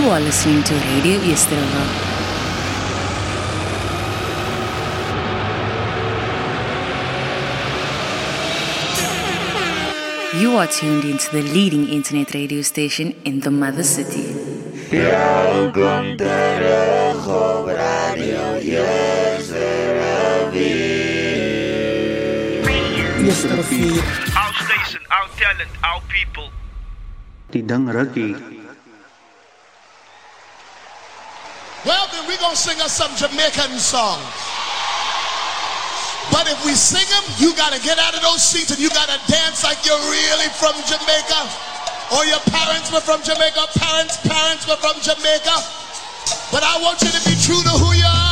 You are listening to Radio Eersterivier. You are tuned into the leading internet radio station in the mother city. Welkom terug op Radio Eersterivier. Our station, our talent, our people. die ding rukkie. Well, then we're going to sing us some Jamaican songs. But if we sing them, you got to get out of those seats and you got to dance like you're really from Jamaica. Or your parents were from Jamaica, parents' parents were from Jamaica. But I want you to be true to who you are.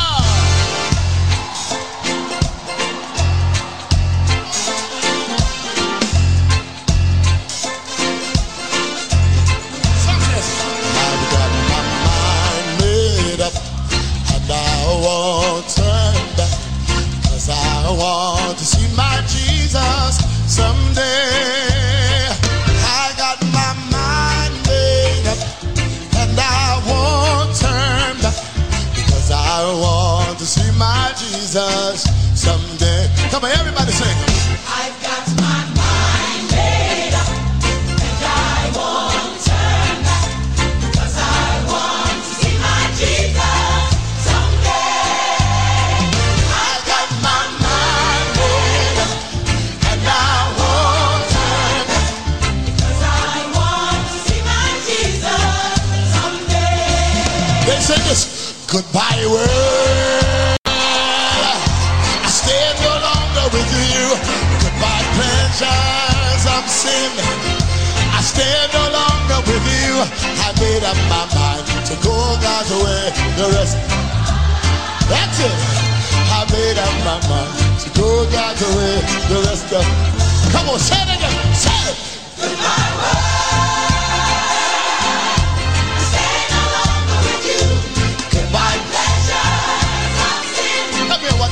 I want to see my Jesus someday. I got my mind made up and I won't turn back Because I want to see my Jesus someday. Come on everybody sing goodbye world. I stay no longer with you. Goodbye pleasures of sin. I stay no longer with you. I made up my mind to go God's way. The rest. That's it. I made up my mind to go God's way. The rest of. Come on, say it again. Say it.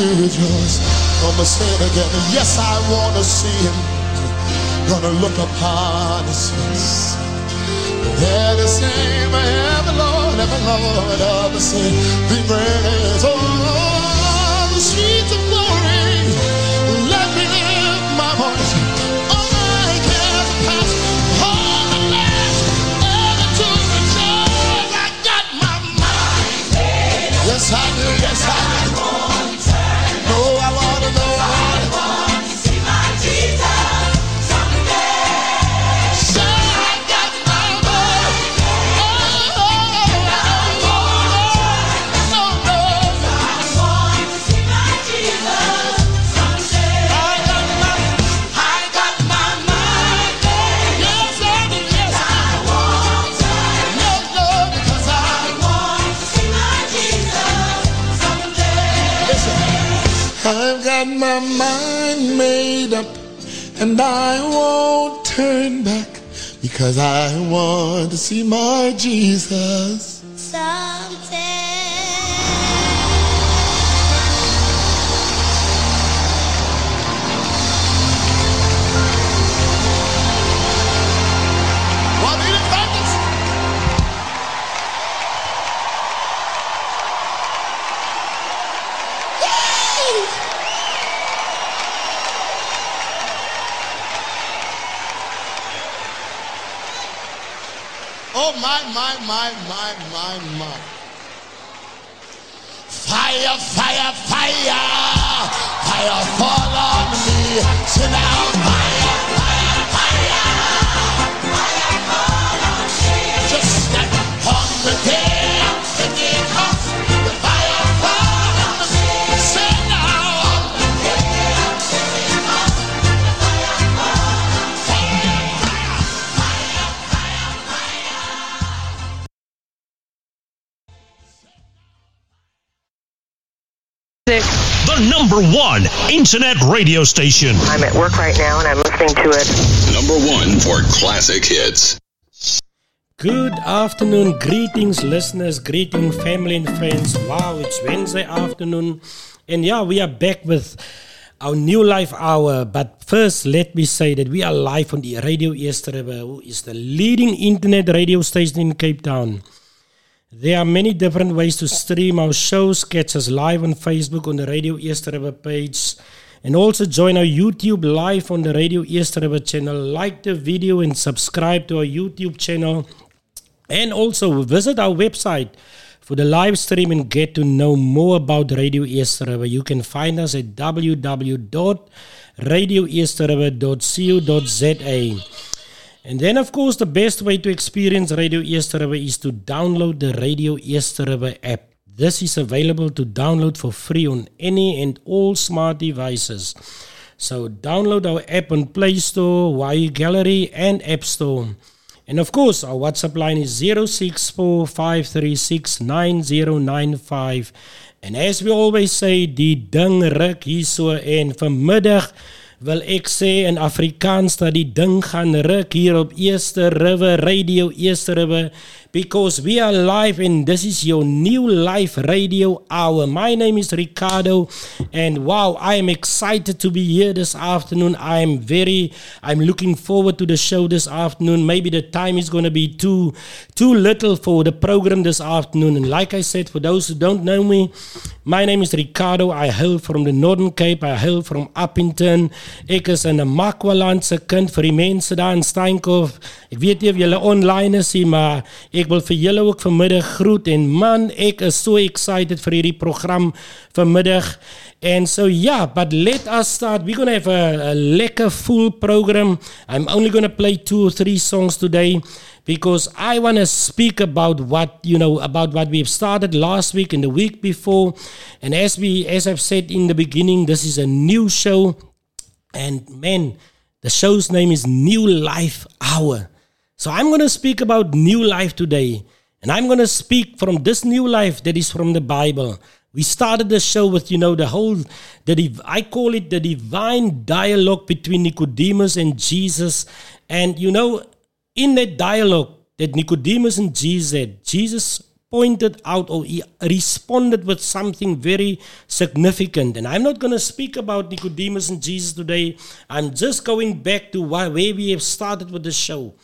to rejoice. I'ma say it again. Yes, I want to see him. Gonna look upon his face. They're the same, ever Lord, ever Lord, of the same. Be praised. Oh, the streets of glory. Let me lift my voice. My cares are past. All the last, ever to rejoice. I got my mind. Yes, I do. Yes, I do. I won't turn back because I want to see my Jesus. My, my, my, my. Fire, fire, fire. Fire fall on me. Sit down, fire, fire, fire. Fire fall on me. Just like on the day number one internet radio station. I'm at work right now and I'm listening to it. Number one for classic hits. Good afternoon, greetings, listeners, greeting family and friends. Wow, it's Wednesday afternoon, and yeah, we are back with our new life hour. But first, let me say that we are live on the Radio Easterriver, who is the leading internet radio station in Cape Town. There are many different ways to stream our shows. Catch us live on Facebook on the Radio Easter River page. And also join our YouTube live on the Radio Easter River channel. Like the video and subscribe to our YouTube channel. And also visit our website for the live stream and get to know more about Radio Easter River. You can find us at www.radioeasterriver.co.za. And then, of course, the best way to experience Radio Easter River is to download the Radio Easter River app. This is available to download for free on any and all smart devices. So, download our app on Play Store, YU Gallery, and App Store. And of course, our WhatsApp line is 064 536 9095. And as we always say, die ding ruk hierso en vanmiddag wil ek sê in Afrikaans dat die ding gaan ruk hier op Easter River Radio Easter River because we are live and this is your new live radio hour. My name is Ricardo and wow, I am excited to be here this afternoon. I am very I'm looking forward to the show this afternoon. Maybe the time is going to be too too little for the program this afternoon and like I said for those who don't know me, my name is Ricardo. I hail from the Northern Cape. I hail from Upington. Ek is 'n Makwaland se kind vir die mense daar in Steinkopf. Ek weet nie of julle online is nie, maar ek wil vir julle ook vanmiddag groet en man, ek is so excited vir hierdie program vanmiddag. And so yeah, but let us start. We're gonna have a, a lekker full program. I'm only gonna play two or three songs today because I want to speak about what you know about what we've started last week and the week before. And as we as I've said in the beginning, this is a new show. And man, the show's name is New Life Hour. So I'm going to speak about new life today. And I'm going to speak from this new life that is from the Bible. We started the show with, you know, the whole, the div- I call it the divine dialogue between Nicodemus and Jesus. And, you know, in that dialogue that Nicodemus and Jesus had, Jesus pointed out or he responded with something very significant. And I'm not going to speak about Nicodemus and Jesus today. I'm just going back to why, where we have started with the show.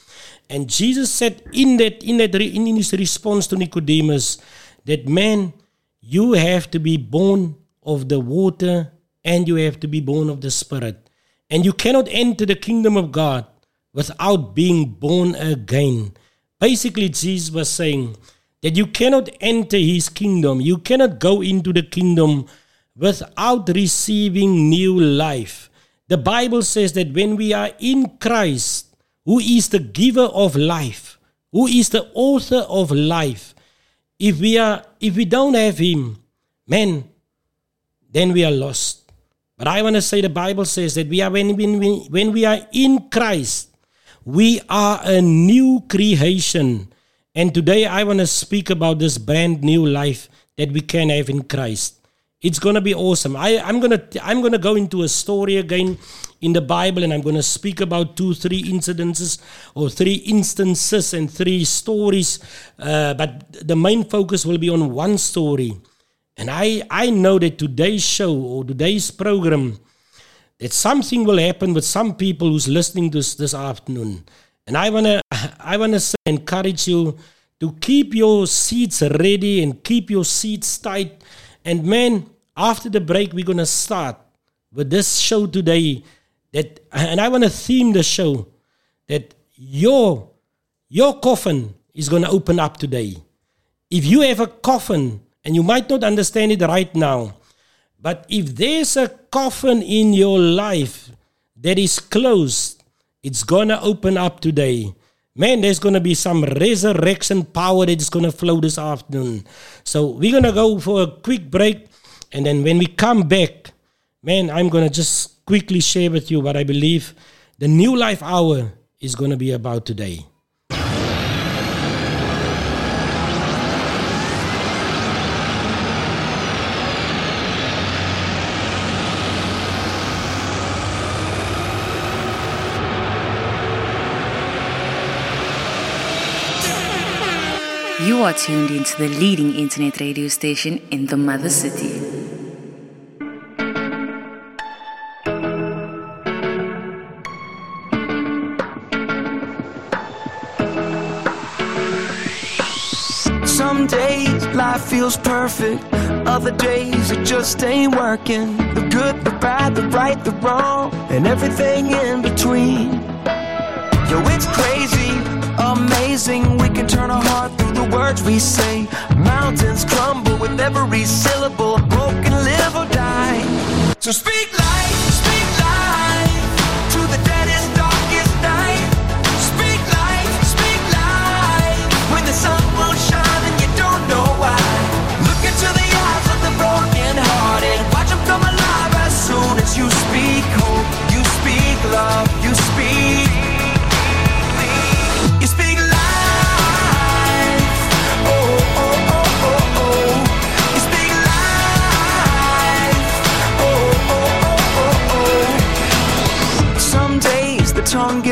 And Jesus said in that in that in his response to Nicodemus that man, you have to be born of the water and you have to be born of the spirit. And you cannot enter the kingdom of God without being born again. Basically, Jesus was saying that you cannot enter his kingdom, you cannot go into the kingdom without receiving new life. The Bible says that when we are in Christ, who is the giver of life, who is the author of life, if we are if we don't have him, man, then we are lost. But I want to say the Bible says that we are when, we, when we are in Christ, we are a new creation. And today I want to speak about this brand new life that we can have in Christ. It's gonna be awesome. I, I'm gonna I'm gonna go into a story again in the Bible, and I'm gonna speak about two, three incidences or three instances and three stories. Uh, but the main focus will be on one story. And I I know that today's show or today's program that something will happen with some people who's listening this, this afternoon. And I wanna I wanna say, encourage you to keep your seats ready and keep your seats tight. And man, after the break, we're gonna start with this show today. That and I wanna theme the show that your your coffin is gonna open up today. If you have a coffin, and you might not understand it right now, but if there's a coffin in your life that is closed, it's gonna open up today. Man, there's gonna be some resurrection power that is gonna flow this afternoon. So we're gonna go for a quick break, and then when we come back, man, I'm gonna just quickly share with you what I believe the new life hour is gonna be about today. You are tuned into the leading internet radio station in the mother city. Some days life feels perfect, other days it just ain't working. The good, the bad, the right, the wrong, and everything in between. Yo, it's amazing. We can turn our heart through the words we say. Mountains crumble with every syllable. Broken, live or die. So speak life,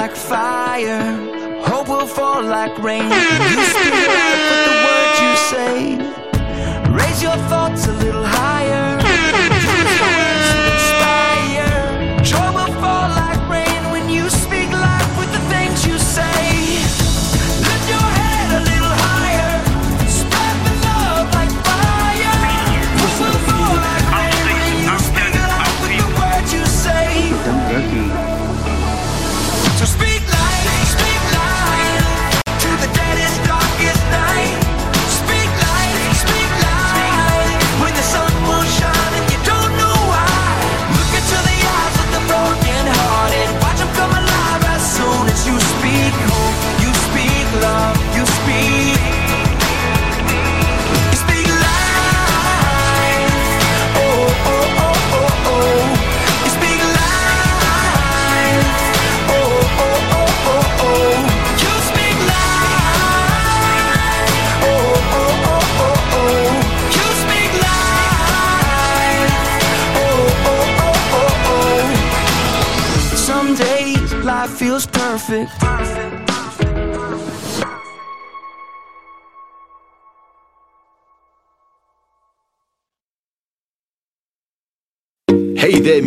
like fire. Hope will fall like rain. You speak life with the words you say. Raise your thoughts a little higher.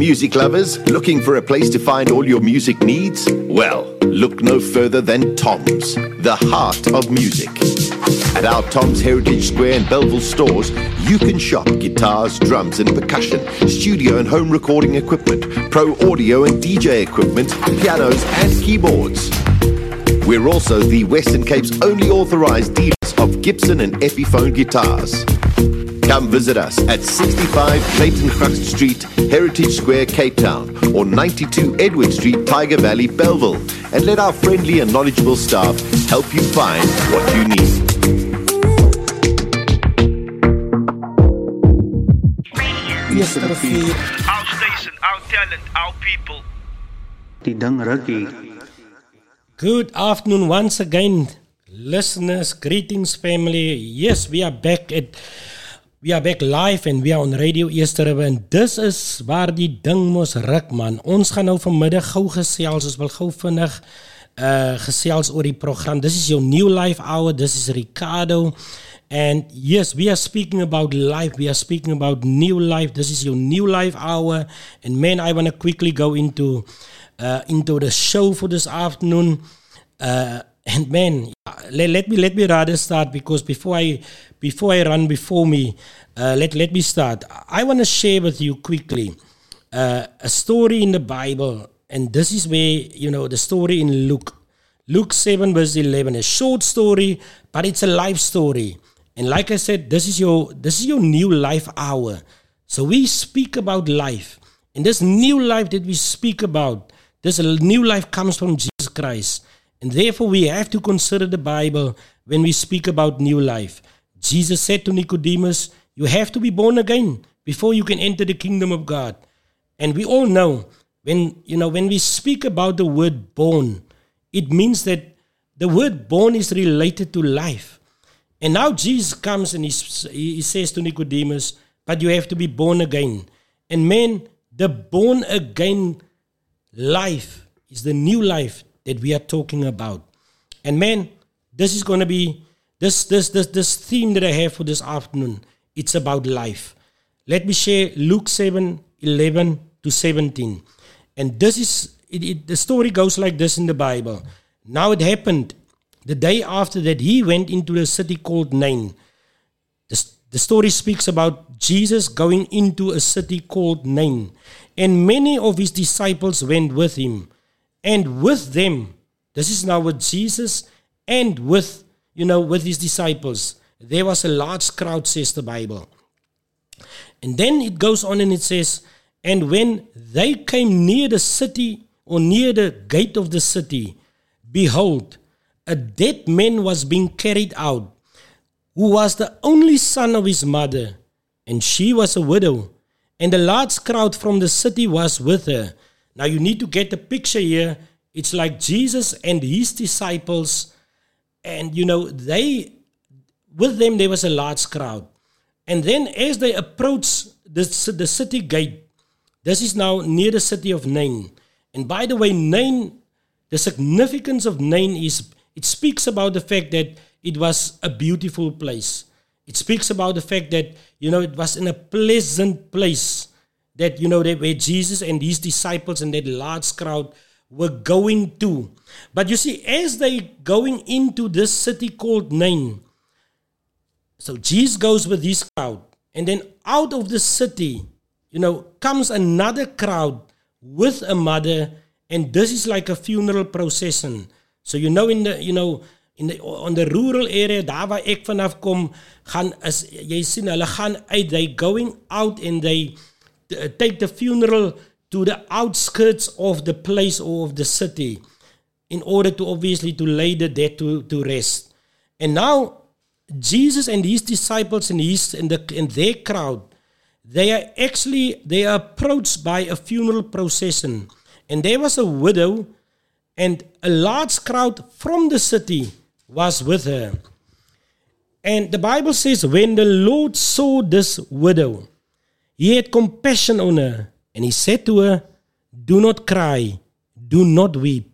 Music lovers. Looking for a place to find all your music needs? Well, look no further than Tom's, the heart of music. At our Tom's Heritage Square and Bellville stores, you can shop guitars, drums, and percussion, studio and home recording equipment, pro audio and DJ equipment, pianos, and keyboards. We're also the Western Cape's only authorized dealers of Gibson and Epiphone guitars. Come visit us at 65 Clayton Crux Street, Heritage Square, Cape Town, or 92 Edward Street, Tyger Valley, Bellville, and let our friendly and knowledgeable staff help you find what you need. Yestervier. Our station, our talent, our people. Tidang Ragi. Good afternoon once again, listeners. Greetings, family. Yes, we are back at we are back live and we are on Radio Eersterivier en dis is waar die ding mos ruk man. Ons gaan nou vanmiddag gou gesels, ons wil gou vinnig uh gesels oor die program. Dis is your new life hour. This is Ricardo. And yes, we are speaking about life. We are speaking about new life. This is your new life hour. And man, I want to quickly go into into the show for this afternoon. Uh, and man, let, let me let me rather start because before I before I run before me, uh, let let me start. I want to share with you quickly a story in the Bible, and this is where you know the story in Luke, Luke seven verse eleven, a short story, but it's a life story. And like I said, this is your this is your new life hour. So we speak about life. And this new life that we speak about, this new life comes from Jesus Christ. And therefore we have to consider the Bible when we speak about new life. Jesus said to Nicodemus, you have to be born again before you can enter the kingdom of God. And we all know when you know when we speak about the word born, it means that the word born is related to life. And now Jesus comes and he, he says to Nicodemus, But you have to be born again. And man, the born again life is the new life that we are talking about. And man, this is going to be this this this this theme that I have for this afternoon. It's about life. Let me share Luke 7 11 to 17. And this is it, it, the story goes like this in the Bible. Now it happened the day after that he went into a city called Nain. The, the story speaks about Jesus going into a city called Nain, and many of his disciples went with him. And with them, this is now with Jesus and with, you know, with his disciples. There was a large crowd, says the Bible. And then it goes on and it says, And when they came near the city or near the gate of the city, behold, a dead man was being carried out, who was the only son of his mother, and she was a widow, and a large crowd from the city was with her. Now you need to get the picture here. It's like Jesus and his disciples, and you know, they with them there was a large crowd. And then as they approached the, the city gate, this is now near the city of Nain. And by the way, Nain, the significance of Nain is it speaks about the fact that it was a beautiful place. It speaks about the fact that, you know, it was in a pleasant place that, you know, that where Jesus and his disciples and that large crowd were going to. But you see, as they going into this city called Nain, so Jesus goes with this crowd, and then out of the city, you know, comes another crowd with a mother, and this is like a funeral procession. So you know in the you know in the on the rural area daar waar ek vanaf kom, gaan is jy sien hulle gaan uit, they going out and they uh, take the funeral to the outskirts of the place or of the city in order to obviously to lay the dead to, to rest. And now Jesus and his disciples and his and the and their crowd, they are actually they are approached by a funeral procession. And there was a widow and a large crowd from the city was with her. And the Bible says, when the Lord saw this widow, he had compassion on her, and he said to her, Do not cry, do not weep.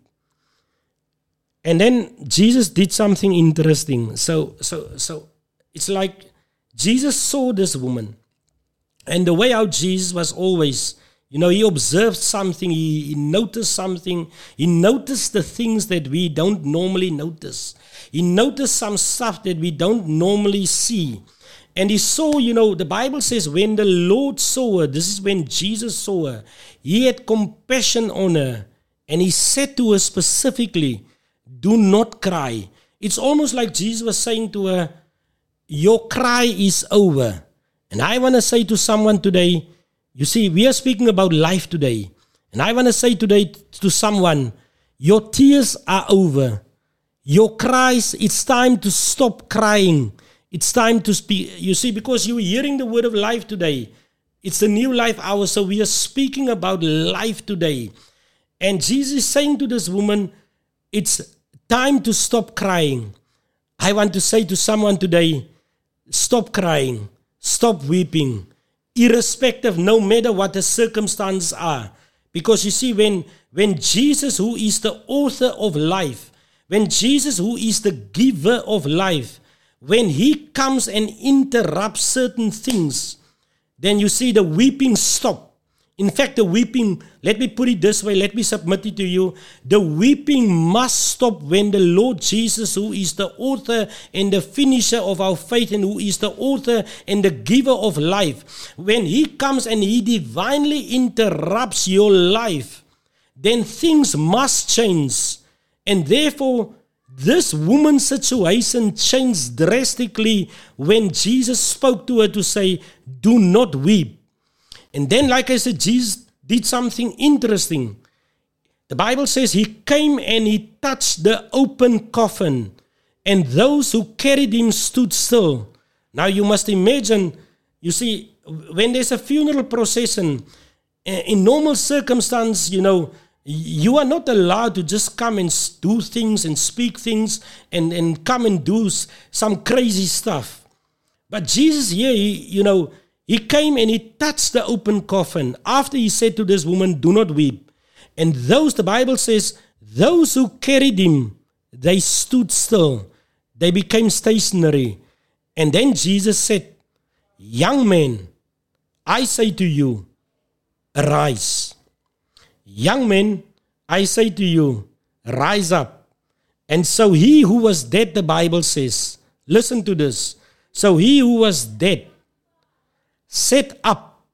And then Jesus did something interesting. So, so, so it's like Jesus saw this woman, and the way how Jesus was always, you know, he observed something, he, he noticed something, he noticed the things that we don't normally notice. He noticed some stuff that we don't normally see. And he saw, you know, the Bible says when the Lord saw her, this is when Jesus saw her, he had compassion on her. And he said to her specifically, Do not cry. It's almost like Jesus was saying to her, Your cry is over. And I want to say to someone today, you see, we are speaking about life today. And I want to say today to someone, Your tears are over. Your cries, it's time to stop crying. It's time to speak. You see, because you're hearing the word of life today. It's a new life hour. So we are speaking about life today. And Jesus is saying to this woman, it's time to stop crying. I want to say to someone today, stop crying, stop weeping, irrespective, no matter what the circumstances are. Because you see, when, when Jesus, who is the author of life, when Jesus, who is the giver of life, when he comes and interrupts certain things, then you see the weeping stop. In fact, the weeping, let me put it this way, let me submit it to you. The weeping must stop when the Lord Jesus, who is the author and the finisher of our faith, and who is the author and the giver of life, when he comes and he divinely interrupts your life, then things must change. And therefore, this woman's situation changed drastically when Jesus spoke to her to say, Do not weep. And then, like I said, Jesus did something interesting. The Bible says he came and he touched the open coffin, and those who carried him stood still. Now, you must imagine, you see, when there's a funeral procession, eh, in normal circumstance, you know, you are not allowed to just come and do things and speak things and, and come and do some crazy stuff. But Jesus here, he, you know, he came and he touched the open coffin after he said to this woman, Do not weep. And those, the Bible says, those who carried him, they stood still. They became stationary. And then Jesus said, Young man, I say to you, arise. Young men, I say to you, rise up. And so he who was dead, the Bible says, listen to this. So he who was dead sat up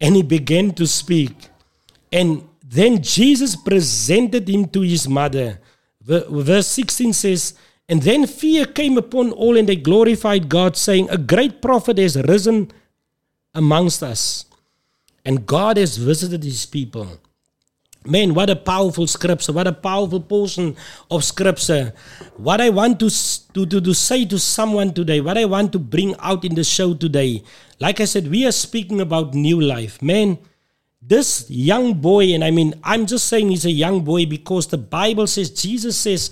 and he began to speak. And then Jesus presented him to his mother. Verse 16 says, And then fear came upon all, and they glorified God, saying, A great prophet has risen amongst us, and God has visited his people. Man, what a powerful scripture. What a powerful portion of scripture. What I want to, to, to, to say to someone today, what I want to bring out in the show today. Like I said, we are speaking about new life. Man, this young boy, and I mean, I'm just saying he's a young boy because the Bible says, Jesus says,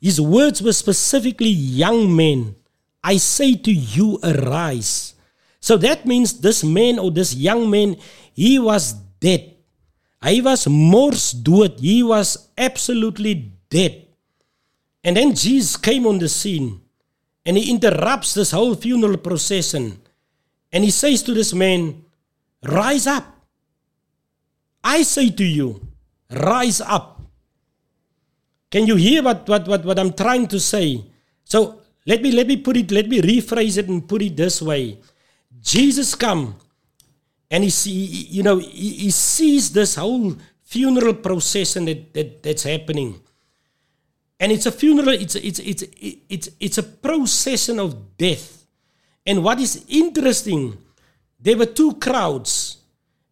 his words were specifically young men. I say to you, arise. So that means this man or this young man, he was dead. Hy was mors dood. He was absolutely dead. And then Jesus came on the scene. and he interrupts this whole funeral procession. And he says to this man, Rise up. I say to you, rise up. Can you hear what, what, what, what I'm trying to say? So let me let me put it, let me rephrase it and put it this way. Jesus come and he see, you know, he, he sees this whole funeral procession that, that that's happening. And it's a funeral, it's it's it's it's it's a procession of death. And what is interesting, there were two crowds.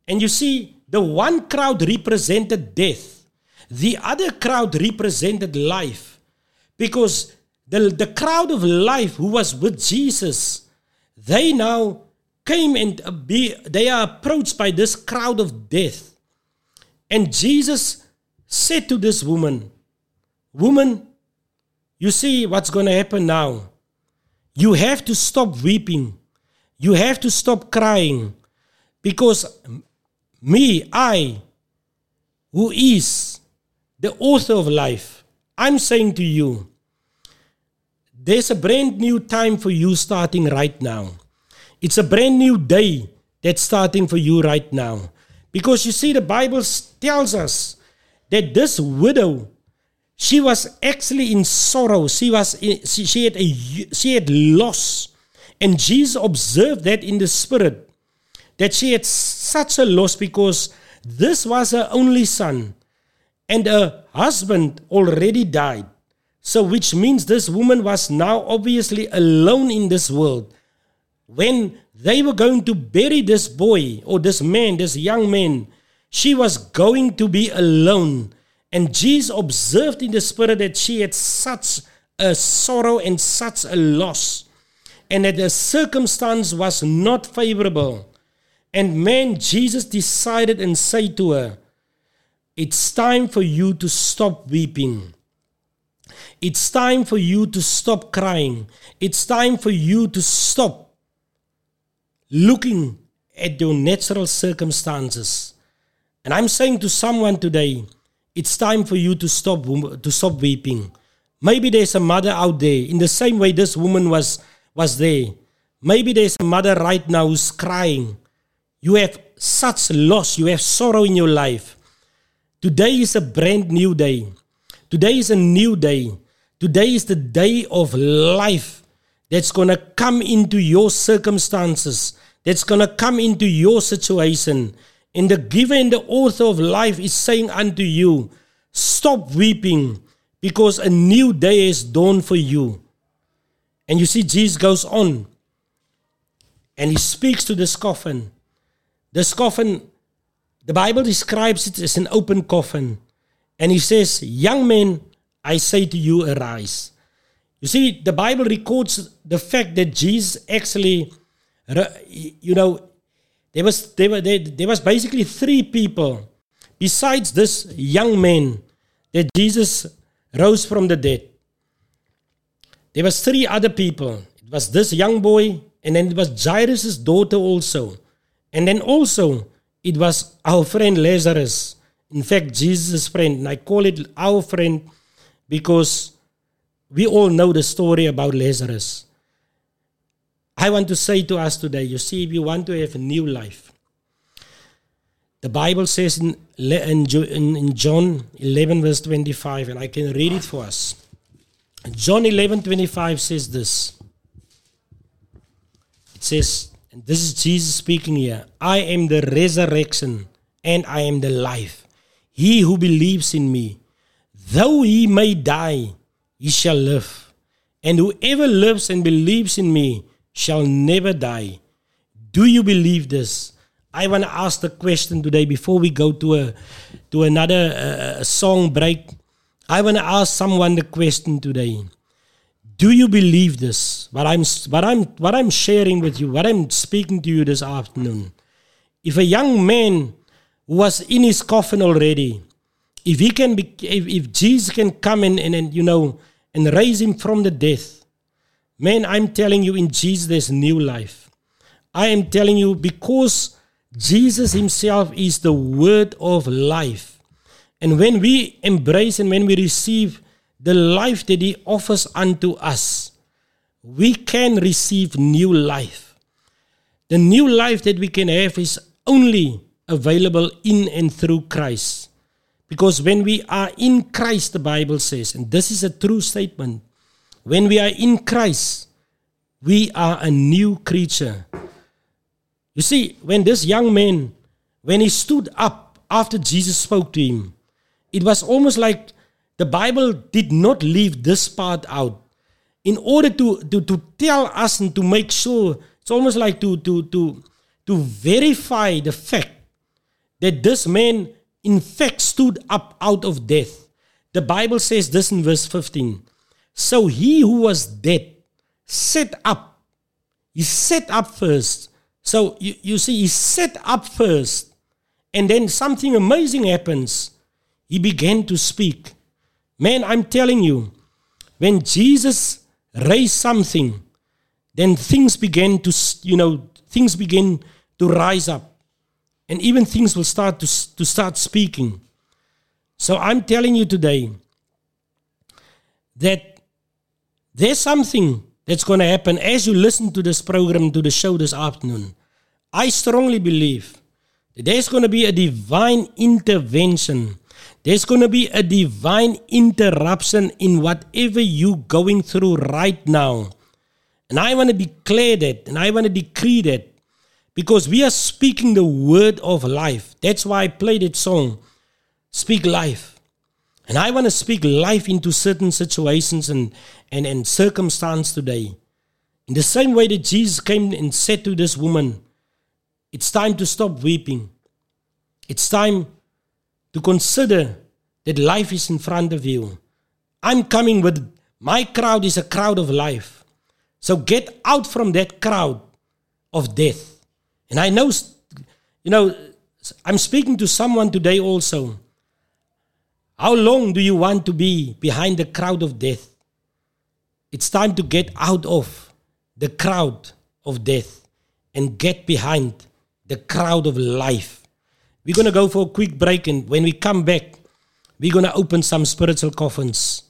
And you see, the one crowd represented death. The other crowd represented life. Because the, the crowd of life who was with Jesus, they now came and be they are approached by this crowd of death. And Jesus said to this woman, Woman, you see what's going to happen now. You have to stop weeping. You have to stop crying. Because me, I, who is the author of life, I'm saying to you, there's a brand new time for you starting right now. It's a brand new day that's starting for you right now. Because you see, the Bible tells us that this widow, she was actually in sorrow. She was in, she, she had a she had loss, and Jesus observed that in the spirit, that she had such a loss because this was her only son, and her husband already died. So, which means this woman was now obviously alone in this world. When they were going to bury this boy or this man, this young man, she was going to be alone. And Jesus observed in the spirit that she had such a sorrow and such a loss, and that the circumstance was not favorable. And man, Jesus decided and said to her, It's time for you to stop weeping. It's time for you to stop crying. It's time for you to stop looking at your natural circumstances. And I'm saying to someone today, it's time for you to stop to stop weeping. Maybe there's a mother out there in the same way this woman was was there. Maybe there's a mother right now who's crying. You have such loss, you have sorrow in your life. Today is a brand new day. Today is a new day. Today is the day of life that's going to come into your circumstances, that's going to come into your situation. And the giver and the author of life is saying unto you, Stop weeping, because a new day is dawned for you. And you see, Jesus goes on and he speaks to this coffin. This coffin, the Bible describes it as an open coffin. And he says, Young men, I say to you, arise. You see, the Bible records the fact that Jesus actually, you know, there was there, were, there, there was basically three people besides this young man that Jesus rose from the dead. There was three other people. It was this young boy, and then it was Jairus' daughter also. And then also it was our friend Lazarus. In fact, Jesus' friend. And I call it our friend because we all know the story about Lazarus. I want to say to us today you see, if you want to have a new life, the Bible says in, in, John 11, verse 25, and I can read it for us. John 11, 25 says this. It says, and this is Jesus speaking here I am the resurrection and I am the life. He who believes in me, though he may die, he shall live. And whoever lives and believes in me shall never die. Do you believe this? I want to ask the question today before we go to a to another uh, song break. I want to ask someone the question today. Do you believe this? What I'm what I'm what I'm sharing with you, what I'm speaking to you this afternoon. If a young man was in his coffin already, if he can be if, if Jesus can come in and, and you know and raise him from the death, man, I'm telling you in Jesus there's new life. I am telling you because Jesus himself is the word of life. And when we embrace and when we receive the life that He offers unto us. we can receive new life. The new life that we can have is only available in and through Christ. Because when we are in Christ, the Bible says, and this is a true statement, when we are in Christ, we are a new creature. You see, when this young man, when he stood up after Jesus spoke to him, it was almost like the Bible did not leave this part out. In order to, to, to tell us and to make sure, it's almost like to, to, to, to verify the fact that this man in fact stood up out of death. The Bible says this in verse 15. So he who was dead set up. He set up first. So you, you see, he set up first. And then something amazing happens. He began to speak. Man, I'm telling you, when Jesus raised something, then things began to, you know, things begin to rise up. And even things will start to, to start speaking. So I'm telling you today that there's something that's going to happen as you listen to this program, to the show this afternoon. I strongly believe that there's going to be a divine intervention. There's going to be a divine interruption in whatever you're going through right now. And I want to declare that and I want to decree that because we are speaking the word of life. That's why I played that song, Speak Life. And I want to speak life into certain situations and, and, and circumstance today. In the same way that Jesus came and said to this woman, It's time to stop weeping. It's time to consider that life is in front of you. I'm coming with my crowd is a crowd of life. So get out from that crowd of death. And I know, you know, I'm speaking to someone today also. How long do you want to be behind the crowd of death? It's time to get out of the crowd of death and get behind the crowd of life. We're going to go for a quick break, and when we come back, we're going to open some spiritual coffins.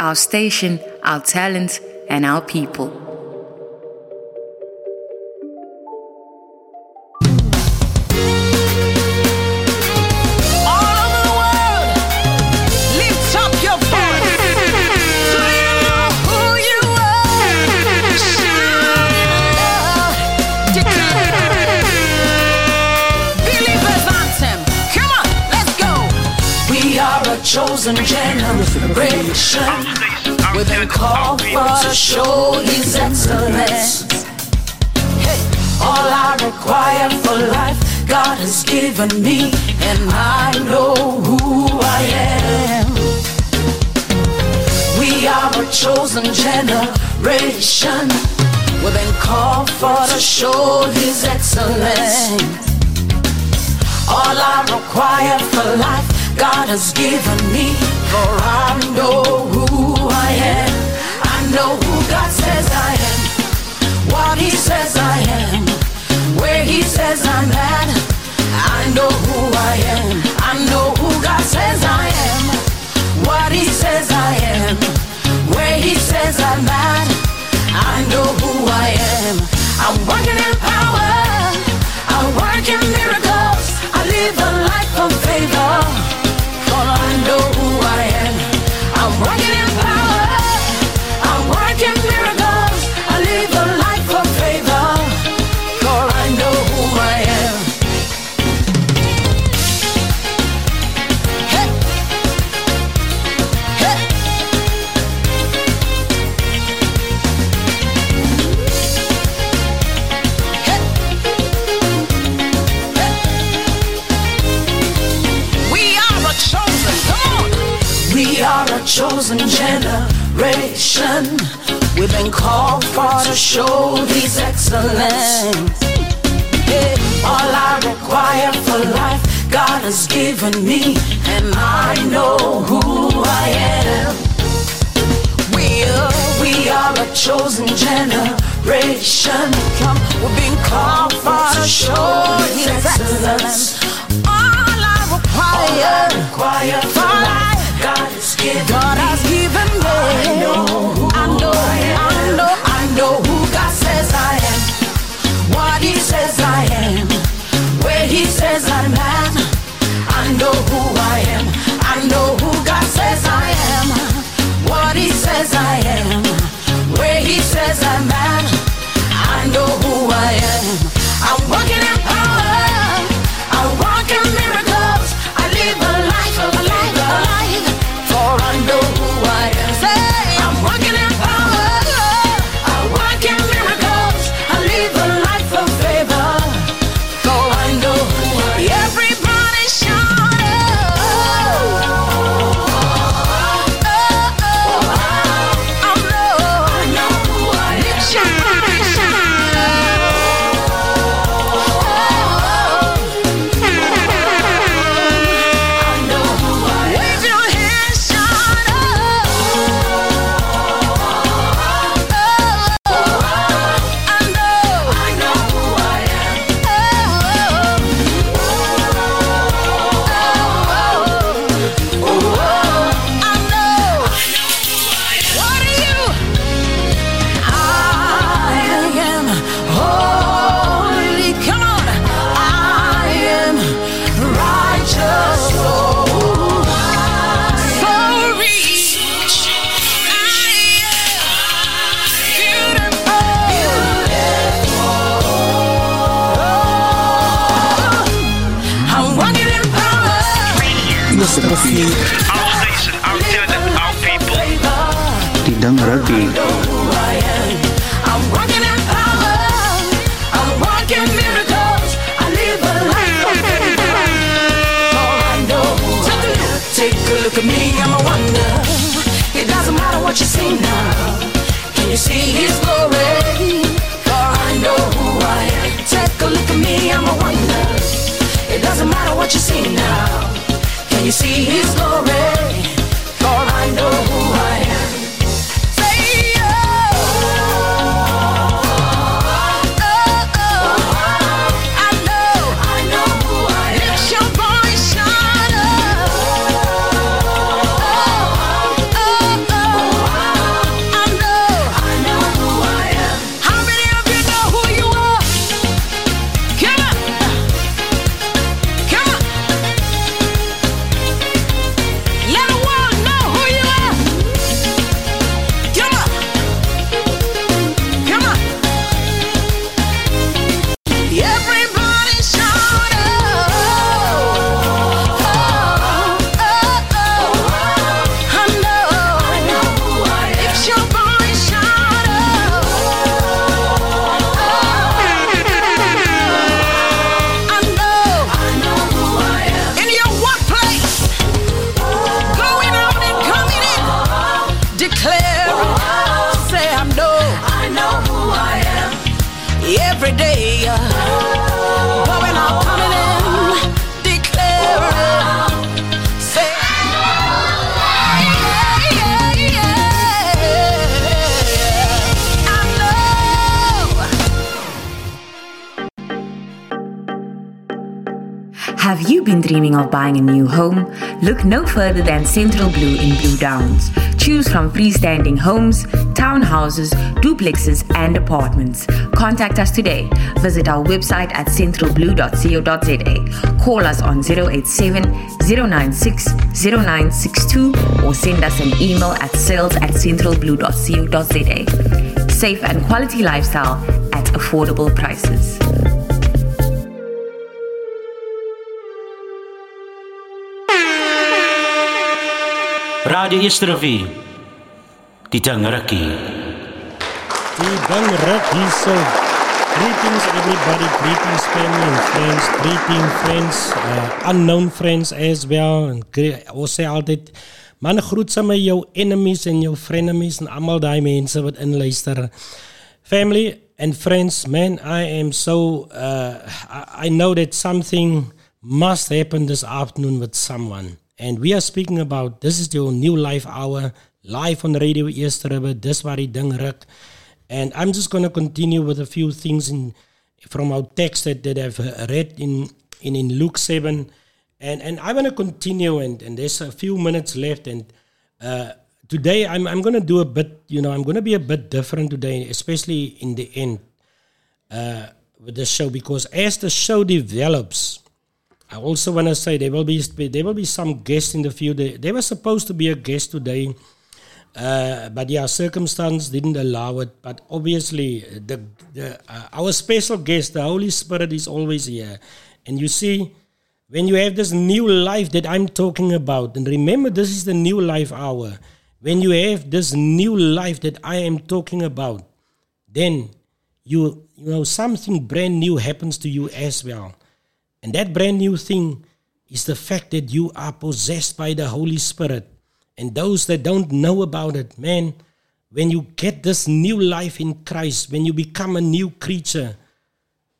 Our station, our talent, and our people. Chosen generation. We've been called for to show His excellence. Hey, all I require for life, God has given me, and I know who I am. We are a chosen generation. We've been called for to show His excellence. All I require for life, God has given me, for I know who I am. I know who God says I am, what He says I am, where He says I'm at. I know who I am. I know who God says I am, what He says I am, where He says I'm at. I know who I am. I'm working in power. I work in miracles. I live a generation. We've been called for to show these excellence. All I require for life, God has given me, and I know who I am. We are, we are a chosen generation. Come, we've been called for to show His excellence. All I require, for life, God has given me. I know, I know, I, I, know, I know who God says I am. What He says I am. Where He says I'm at. I know who I am. I know who God says I am. What He says I am. Where He says I'm at. Doesn't matter what you see now. Can you see His glory? Dreaming of buying a new home? Look no further than Central Blue in Blue Downs. Choose from freestanding homes, townhouses, duplexes, and apartments. Contact us today. Visit our website at centralblue.co.za. Call us on 087 096 0962 or send us an email at sales at centralblue.co.za. Safe and quality lifestyle at affordable prices. Radio hierso. Greetings everybody, greetings family and friends, greeting friends, uh, unknown friends as well. En ons sê altyd, man groet sommer jou enemies en jou frenemies en almal daai mense wat inluister. Family and friends, man, I am so, uh, I, I know that something must happen this afternoon with someone. And we are speaking about, this is your new life hour, live on Radio Eersterivier, dis ding ruk. And I'm just going to continue with a few things in, from our text that, that I've read in, in, in Luke 7. And, and I want to continue, and, and there's a few minutes left. And uh, today I'm, I'm going to do a bit, you know, I'm going to be a bit different today, especially in the end uh, with the show, because as the show develops, I also want to say there will be there will be some guests in the future. There was supposed to be a guest today, Uh, but yeah, circumstance didn't allow it. But obviously, the, the uh, our special guest, the Holy Spirit, is always here. And you see, when you have this new life that I'm talking about, and remember, this is the new life hour. When you have this new life that I am talking about, then you you know something brand new happens to you as well. And that brand new thing is the fact that you are possessed by the Holy Spirit. And those that don't know about it, man, when you get this new life in Christ, when you become a new creature,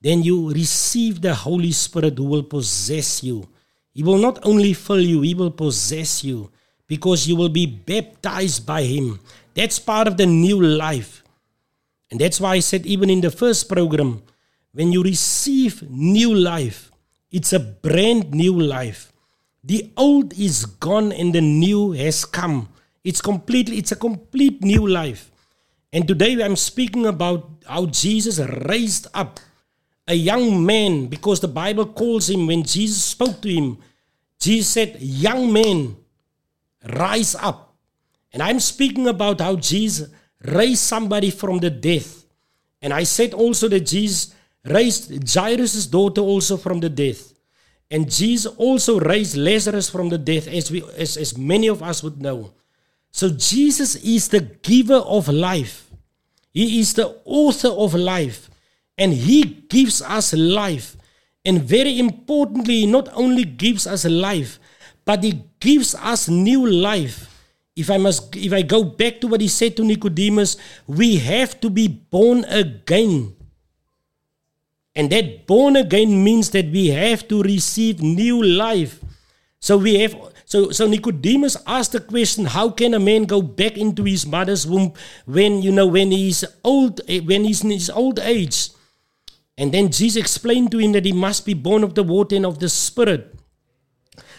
then you receive the Holy Spirit who will possess you. He will not only fill you, He will possess you because you will be baptized by Him. That's part of the new life. And that's why I said, even in the first program, when you receive new life, it's a brand new life. The old is gone and the new has come. It's completely, it's a complete new life. And today I'm speaking about how Jesus raised up a young man because the Bible calls him when Jesus spoke to him. Jesus said, Young man, rise up. And I'm speaking about how Jesus raised somebody from the death. And I said also that Jesus raised Jairus' daughter also from the death. And Jesus also raised Lazarus from the death, as, we, as, as many of us would know. So Jesus is the giver of life. He is the author of life. And He gives us life. And very importantly, He not only gives us life, but He gives us new life. If I must if I go back to what he said to Nicodemus, we have to be born again. And that born again means that we have to receive new life. So we have so so Nicodemus asked the question, how can a man go back into his mother's womb when you know when he's old eh, when he's in his old age? And then Jesus explained to him that he must be born of the water and of the spirit.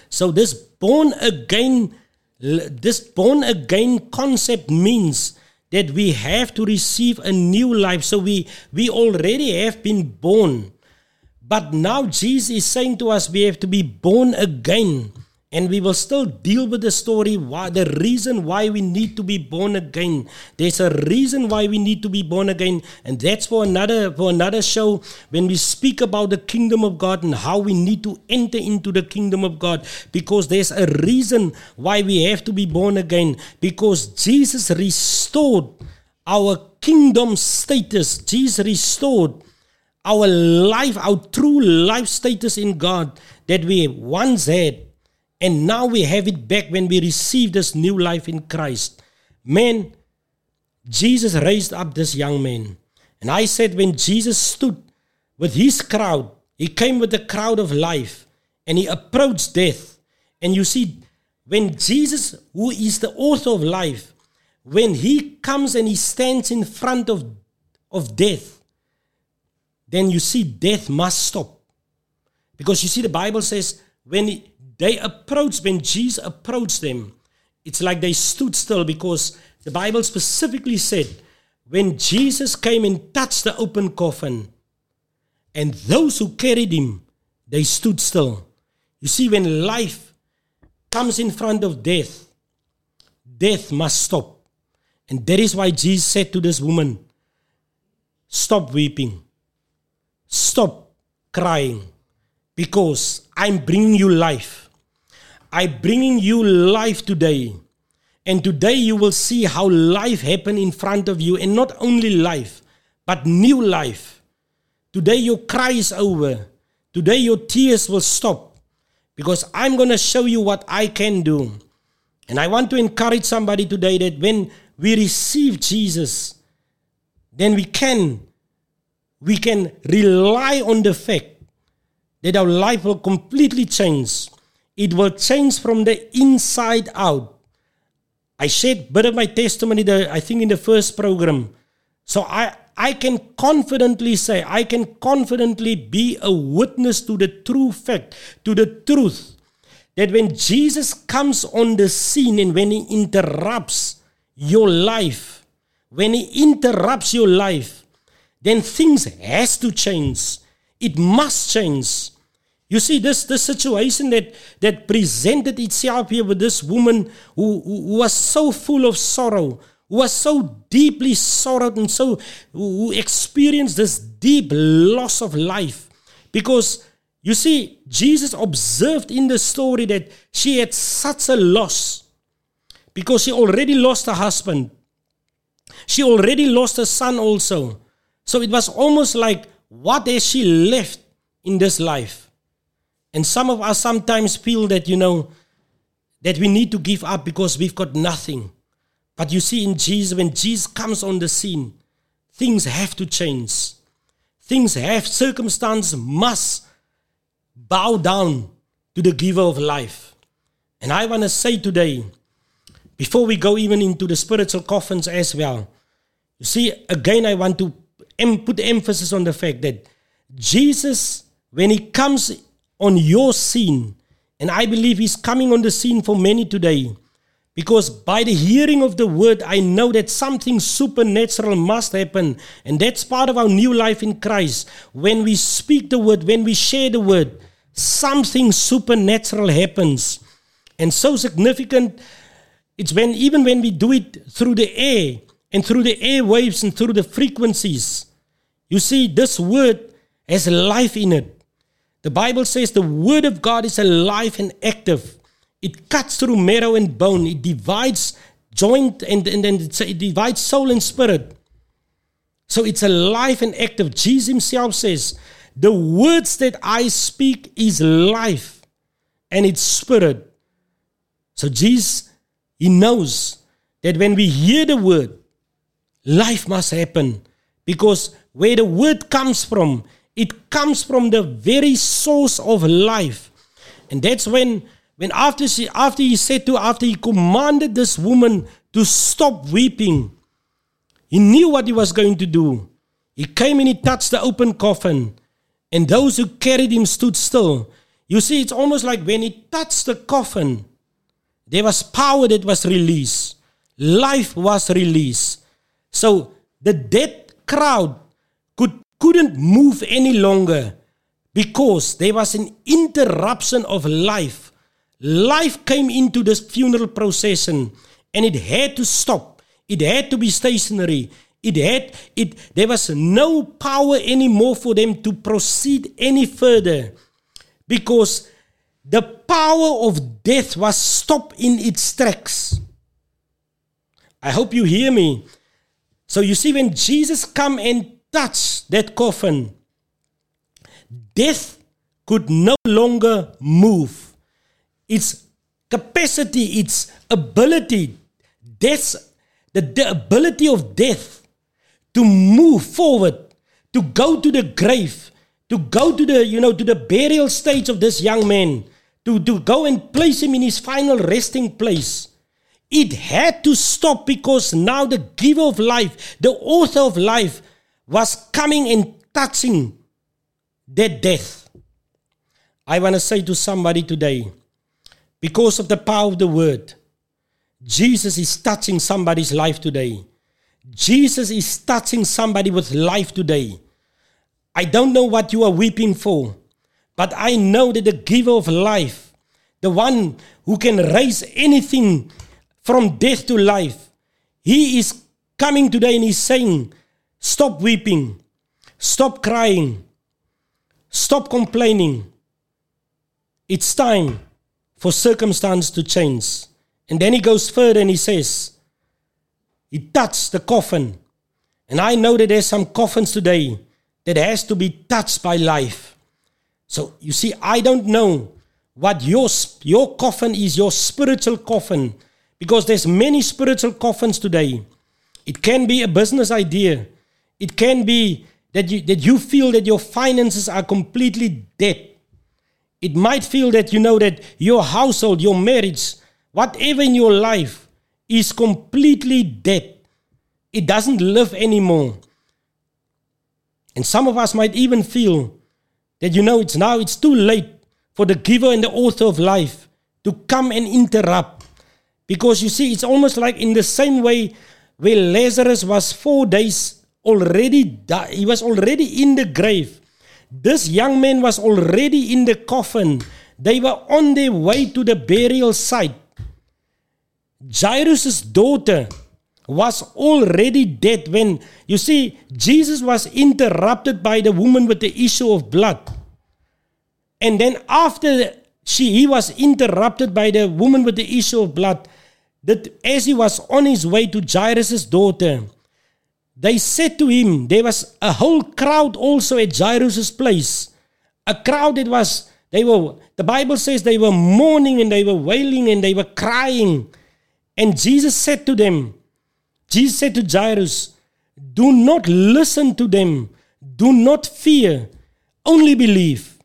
So this born again this born again concept means that we have to receive a new life. So we, we already have been born. But now Jesus is saying to us we have to be born again. And we will still deal with the story, why the reason why we need to be born again. There's a reason why we need to be born again, and that's for another for another show when we speak about the kingdom of God and how we need to enter into the kingdom of God. Because there's a reason why we have to be born again. Because Jesus restored our kingdom status. Jesus restored our life, our true life status in God that we once had. And now we have it back when we receive this new life in Christ. Man, Jesus raised up this young man. And I said, when Jesus stood with his crowd, he came with the crowd of life and he approached death. And you see, when Jesus, who is the author of life, when he comes and he stands in front of, of death, then you see death must stop. Because you see, the Bible says, when he, they approached, when Jesus approached them, it's like they stood still because the Bible specifically said, when Jesus came and touched the open coffin, and those who carried him, they stood still. You see, when life comes in front of death, death must stop. And that is why Jesus said to this woman, Stop weeping, stop crying, because I'm bringing you life. I'm bringing you life today. And today you will see how life happen in front of you. And not only life, but new life. Today your cry is over. Today your tears will stop. Because I'm going to show you what I can do. And I want to encourage somebody today that when we receive Jesus, then we can we can rely on the fact that our life will completely change. It will change from the inside out. I shared bit of my testimony, the, I think, in the first program. So I, I can confidently say, I can confidently be a witness to the true fact, to the truth, that when Jesus comes on the scene and when he interrupts your life, when he interrupts your life, then things has to change. It must change. You see, this this situation that that presented itself here with this woman who, who was so full of sorrow, who was so deeply sorrowed and so who experienced this deep loss of life. Because you see, Jesus observed in the story that she had such a loss because she already lost her husband. She already lost her son also. So it was almost like, what has she left in this life? And some of us sometimes feel that, you know, that we need to give up because we've got nothing. But you see, in Jesus, when Jesus comes on the scene, things have to change. Things have, circumstance must bow down to the giver of life. And I want to say today, before we go even into the spiritual coffins as well, you see, again, I want to em- put emphasis on the fact that Jesus, when he comes on your scene, and I believe he's coming on the scene for many today, because by the hearing of the word, I know that something supernatural must happen. And that's part of our new life in Christ. When we speak the word, when we share the word, something supernatural happens. And so significant, it's when even when we do it through the air and through the airwaves and through the frequencies, you see, this word has life in it. The Bible says the word of God is alive and active. It cuts through marrow and bone. It divides joint and, and, and it divides soul and spirit. So it's alive and active. Jesus himself says, The words that I speak is life and it's spirit. So Jesus, he knows that when we hear the word, life must happen. Because where the word comes from, it comes from the very source of life. And that's when, when after, she, after he said to, after he commanded this woman to stop weeping, he knew what he was going to do. He came and he touched the open coffin, and those who carried him stood still. You see, it's almost like when he touched the coffin, there was power that was released, life was released. So the dead crowd couldn't move any longer because there was an interruption of life. Life came into this funeral procession and it had to stop. It had to be stationary. It had it there was no power anymore for them to proceed any further because the power of death was stopped in its tracks. I hope you hear me. So you see, when Jesus come and touch that coffin, death could no longer move. Its capacity, its ability, death, the, the ability of death to move forward, to go to the grave, to go to the you know to the burial stage of this young man, to, to go and place him in his final resting place. It had to stop because now the giver of life, the author of life, was coming and touching that death. I want to say to somebody today, because of the power of the word, Jesus is touching somebody's life today. Jesus is touching somebody with life today. I don't know what you are weeping for, but I know that the giver of life, the one who can raise anything from death to life, he is coming today and he's saying, Stop weeping, stop crying, stop complaining. It's time for circumstance to change. And then he goes further and he says, He touched the coffin. And I know that there's some coffins today that has to be touched by life. So you see, I don't know what your your coffin is, your spiritual coffin, because there's many spiritual coffins today. It can be a business idea. It can be that you that you feel that your finances are completely dead. It might feel that you know that your household, your marriage, whatever in your life is completely dead. It doesn't live anymore. And some of us might even feel that you know it's now it's too late for the giver and the author of life to come and interrupt. Because you see, it's almost like in the same way where Lazarus was four days already, he was already in the grave. this young man was already in the coffin. They were on their way to the burial site. Jairus' daughter was already dead when you see Jesus was interrupted by the woman with the issue of blood. And then after she he was interrupted by the woman with the issue of blood that as he was on his way to Jairus' daughter they said to him there was a whole crowd also at Jairus' place. A crowd that was they were the bible says they were mourning and they were wailing and they were crying. And Jesus said to them Jesus said to Jairus do not listen to them. Do not fear. Only believe.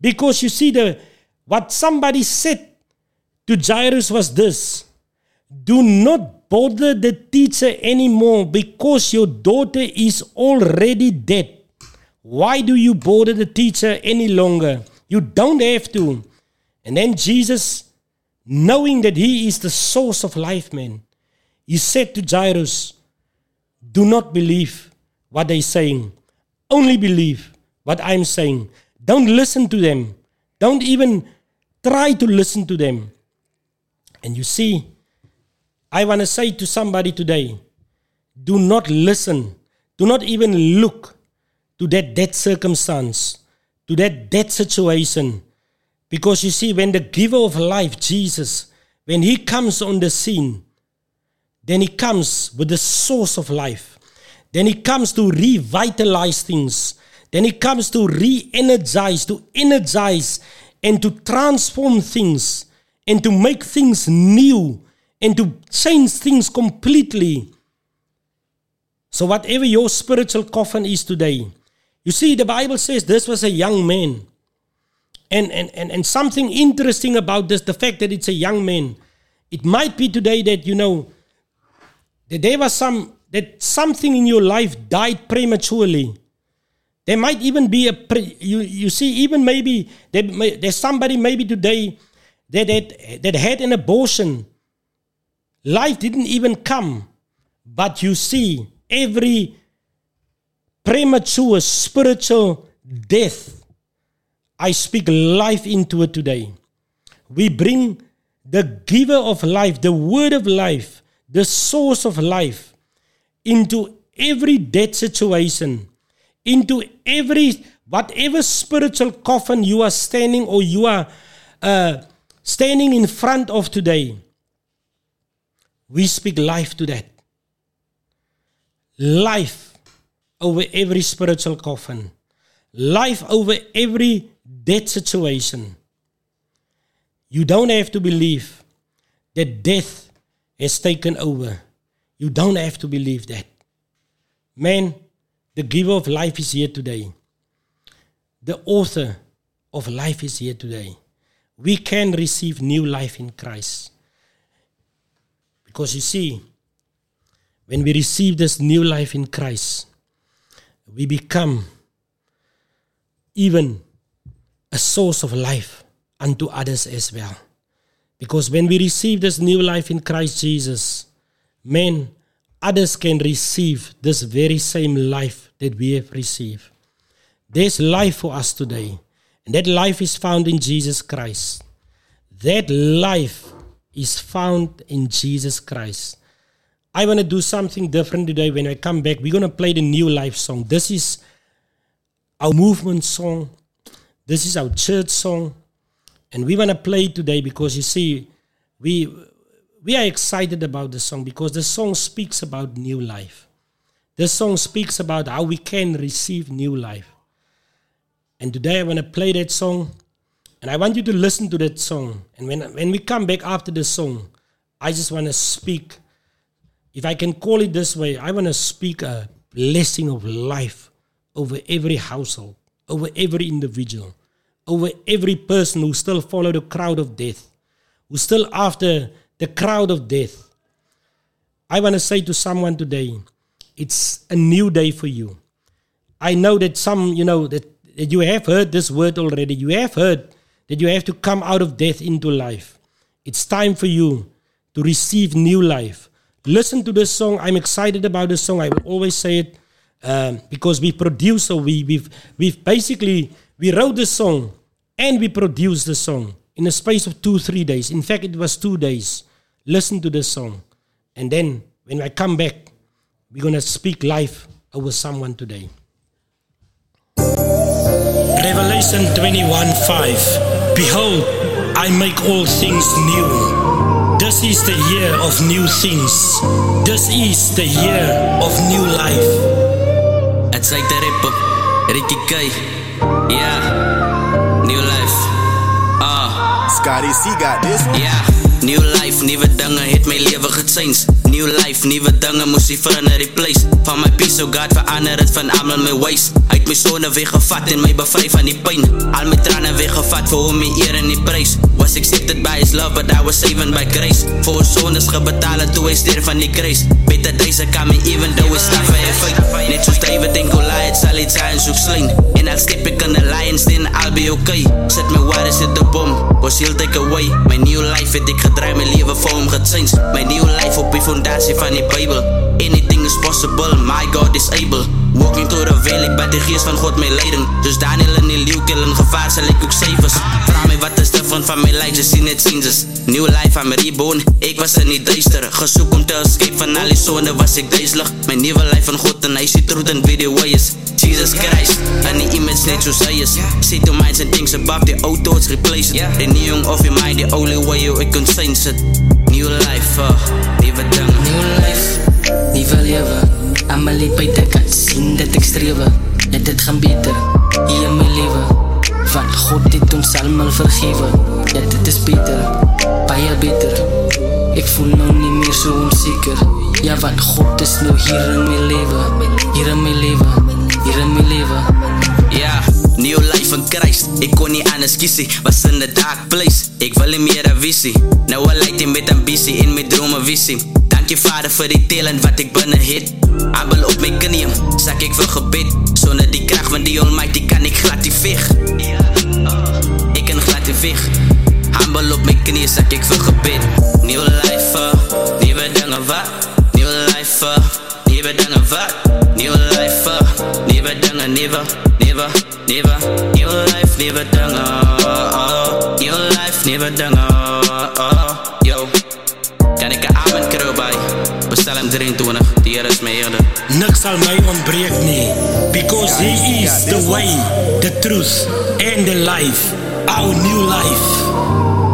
Because you see the what somebody said to Jairus was this Do not bother the teacher anymore because your daughter is already dead. Why do you bother the teacher any longer? You don't have to. And then Jesus, knowing that he is the source of life, man, he said to Jairus, Do not believe what they're saying. Only believe what I'm saying. Don't listen to them. Don't even try to listen to them. And you see, I want to say to somebody today do not listen, do not even look to that dead circumstance, to that dead situation. Because you see, when the giver of life, Jesus, when he comes on the scene, then he comes with the source of life. Then he comes to revitalize things. Then he comes to re energize, to energize, and to transform things, and to make things new, and to change things completely. So, whatever your spiritual coffin is today, you see, the Bible says this was a young man. And, and, and, and something interesting about this, the fact that it's a young man, it might be today that, you know, that there was some, that something in your life died prematurely. There might even be a, pre, you, you see, even maybe there, there's somebody maybe today that, that, that had an abortion. Life didn't even come. But you see, every premature spiritual death, I speak life into it today. We bring the giver of life, the word of life, the source of life into every dead situation, into every whatever spiritual coffin you are standing or you are uh, standing in front of today. We speak life to that. Life over every spiritual coffin. Life over every dead situation. You don't have to believe that death has taken over. You don't have to believe that. Man, the giver of life is here today. The author of life is here today. We can receive new life in Christ. Because you see, when we receive this new life in Christ, we become even a source of life unto others as well. Because when we receive this new life in Christ Jesus, men, others can receive this very same life that we have received. There's life for us today, and that life is found in Jesus Christ. That life is found in Jesus Christ. I want to do something different today when I come back. We're going to play the new life song. This is our movement song. This is our church song. And we want to play today because you see, we we are excited about the song because the song speaks about new life. The song speaks about how we can receive new life. And today I want to play that song and I want you to listen to that song. And when, when we come back after the song, I just want to speak, if I can call it this way, I want to speak a blessing of life over every household, over every individual, over every person who still follow the crowd of death, who still after the crowd of death. I want to say to someone today, it's a new day for you. I know that some, you know, that, that you have heard this word already. You have heard that you have to come out of death into life. It's time for you to receive new life. Listen to this song. I'm excited about this song. I will always say it. um, because we produced, so we, we've, we've basically, we wrote the song and we produced the song in a space of two, three days. In fact, it was two days. Listen to the song. And then when I come back, we're going to speak life over someone today. Revelation 21 5. Behold, I make all things new. This is the year of new things. This is the year of new life. Het zei de rapper, Ricky K. Yeah, new life. Ah. Scotty C got this one. Ja, new life, nieuwe dingen, het mijn leven gechange. New life, nieuwe dingen, moest die verander replace. Van my peace, oh God, verander het van allemaal mijn ways. Uit mijn zone weggevat en my bevry van die pijn. Al mijn tranen weggevat voor hoe my eer en die prijs. Was accepted by his love, but I was saved by grace. Voor ons zondes gebetalen toe hy ster van die kruis. Beter deze kan me even though it's tough en fake. Net soos David en Goliath sal iets aan soek slijn. En al step ik in the lion's den, I'll be okay. Zet my waters in de bom, was he'll take away. My new life het ek gedraai, my leven vir hom gechange. My new life op die fondatie van die Bijbel. Anything is possible, my God is able. Walking through the valley, by de geest van God my leiding. Dus Daniel in die leeuwkil in gevaar sal ek ook safe is. Vraag my wat is different van my life, ze sien het changes. New life, I'm reborn, ek was in die duister. Gesoek om te escape van al die sonde, was ek duizelig. My nieuwe life van God en hy sê truth en wie die way is. Jesus Christ, in die image net soos hy is. Set your minds and things above the old thoughts replace it. Renewing of your mind, the only way you ek kan sense it. New life, uh, nieuwe dinge. New life, nuwe lewe. Almal het by te kan sien dat ek strewe. Net dit gaan beter hier in my lewe. Want God het ons almal vergewe. Ja, dit is beter, baie beter. Ek voel nou nie meer so onzeker. Ja, want God is nou hier in my lewe. Hier in my lewe, hier in my lewe. Ja, new life in Christ. Ek kon nie anders kies nie, was in the dark place. Ek wil nie meer een visie. Nou al lyk die met ambitie en my drome visie Dankie vader vir die talent wat ek binnen het. Abel op my knieën, sak ek vir gebed. Sonder die kracht van die almighty kan ek glad die veg Ek kan glad die veg Humble op my knieën, sak ek vir gebed. New life, uh, nieuwe dinge wat? New life, uh, nieuwe dinge wat? New life, uh, nieuwe dinge, nieuwe Nieuwe, nieuwe, nieuwe life, nieuwe dinge uh, New life, nieuwe dinge uh, Yo. Kan ek een amen kry by Bestel hem 23, die Heer is my eerder Niks sal my ontbreek nie because he is the way, the truth and the life. Our new life.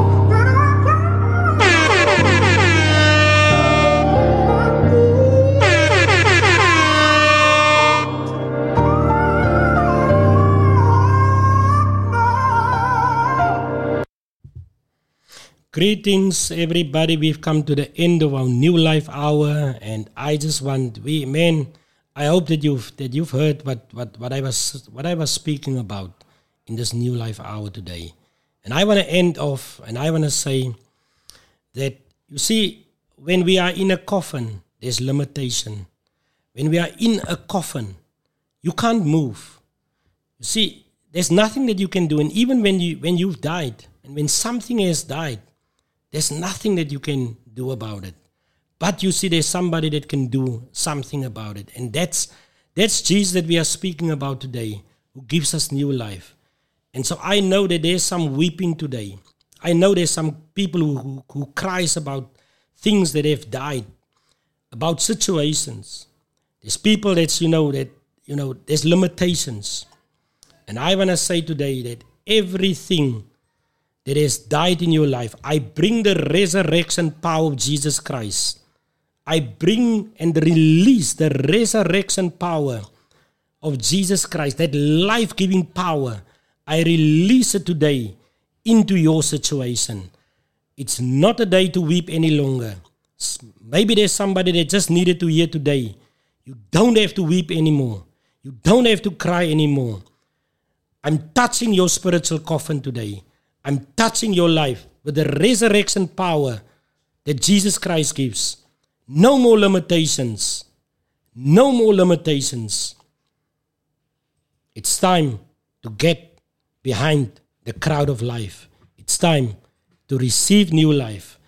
Greetings, everybody. We've come to the end of our new life hour, and I just want we man. I hope that you've that you've heard what what what I was what I was speaking about in this new life hour today, and I want to end off, and I want to say that you see when we are in a coffin, there's limitation. When we are in a coffin, you can't move. You see, there's nothing that you can do, and even when you when you've died, and when something has died, there's nothing that you can do about it. But you see, there's somebody that can do something about it. And that's that's Jesus that we are speaking about today, who gives us new life. And so I know that there's some weeping today. I know there's some people who, who, who cries about things that have died, about situations. There's people that's you know that you know there's limitations. And I wanna say today that everything that has died in your life. I bring the resurrection power of Jesus Christ. I bring and release the resurrection power of Jesus Christ, that life giving power. I release it today into your situation. It's not a day to weep any longer. Maybe there's somebody that just needed to hear today. You don't have to weep anymore. You don't have to cry anymore. I'm touching your spiritual coffin today. I'm touching your life with the resurrection power that Jesus Christ gives. No more limitations. No more limitations. It's time to get behind the crowd of life. It's time to receive new life.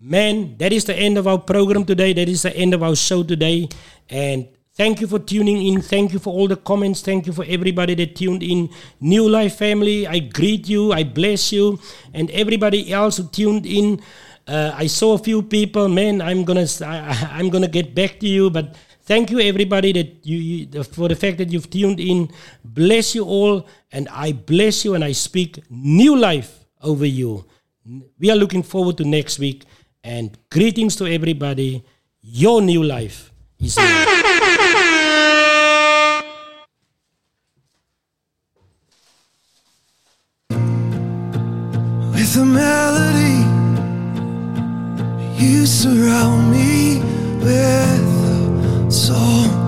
Man, that is the end of our program today. That is the end of our show today. And Thank you for tuning in. Thank you for all the comments. Thank you for everybody that tuned in. New Life family, I greet you. I bless you. And everybody else who tuned in. Uh, I saw a few people. Man, I'm gonna I, am gonna get back to you. But thank you everybody that you, you for the fact that you've tuned in. Bless you all, and I bless you and I speak new life over you. We are looking forward to next week. And greetings to everybody. Your new life is with a melody. You surround me with a song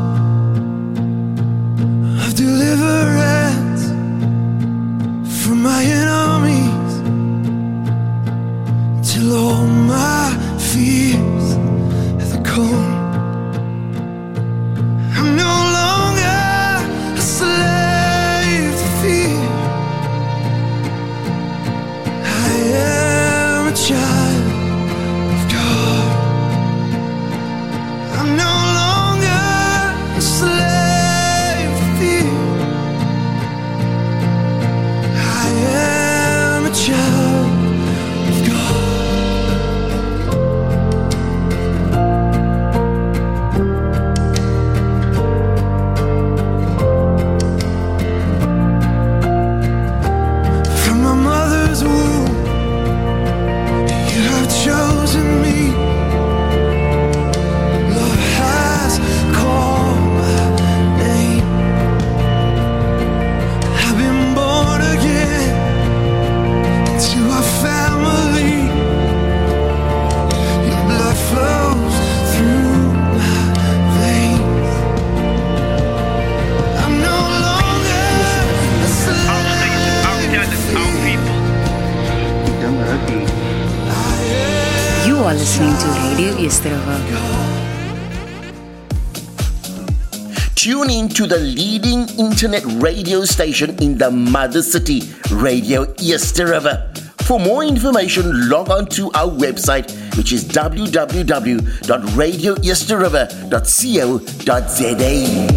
radio station in the mother city, Radio Eersterivier. For more information, log on to our website, which is www.radioeersterivier.co.za.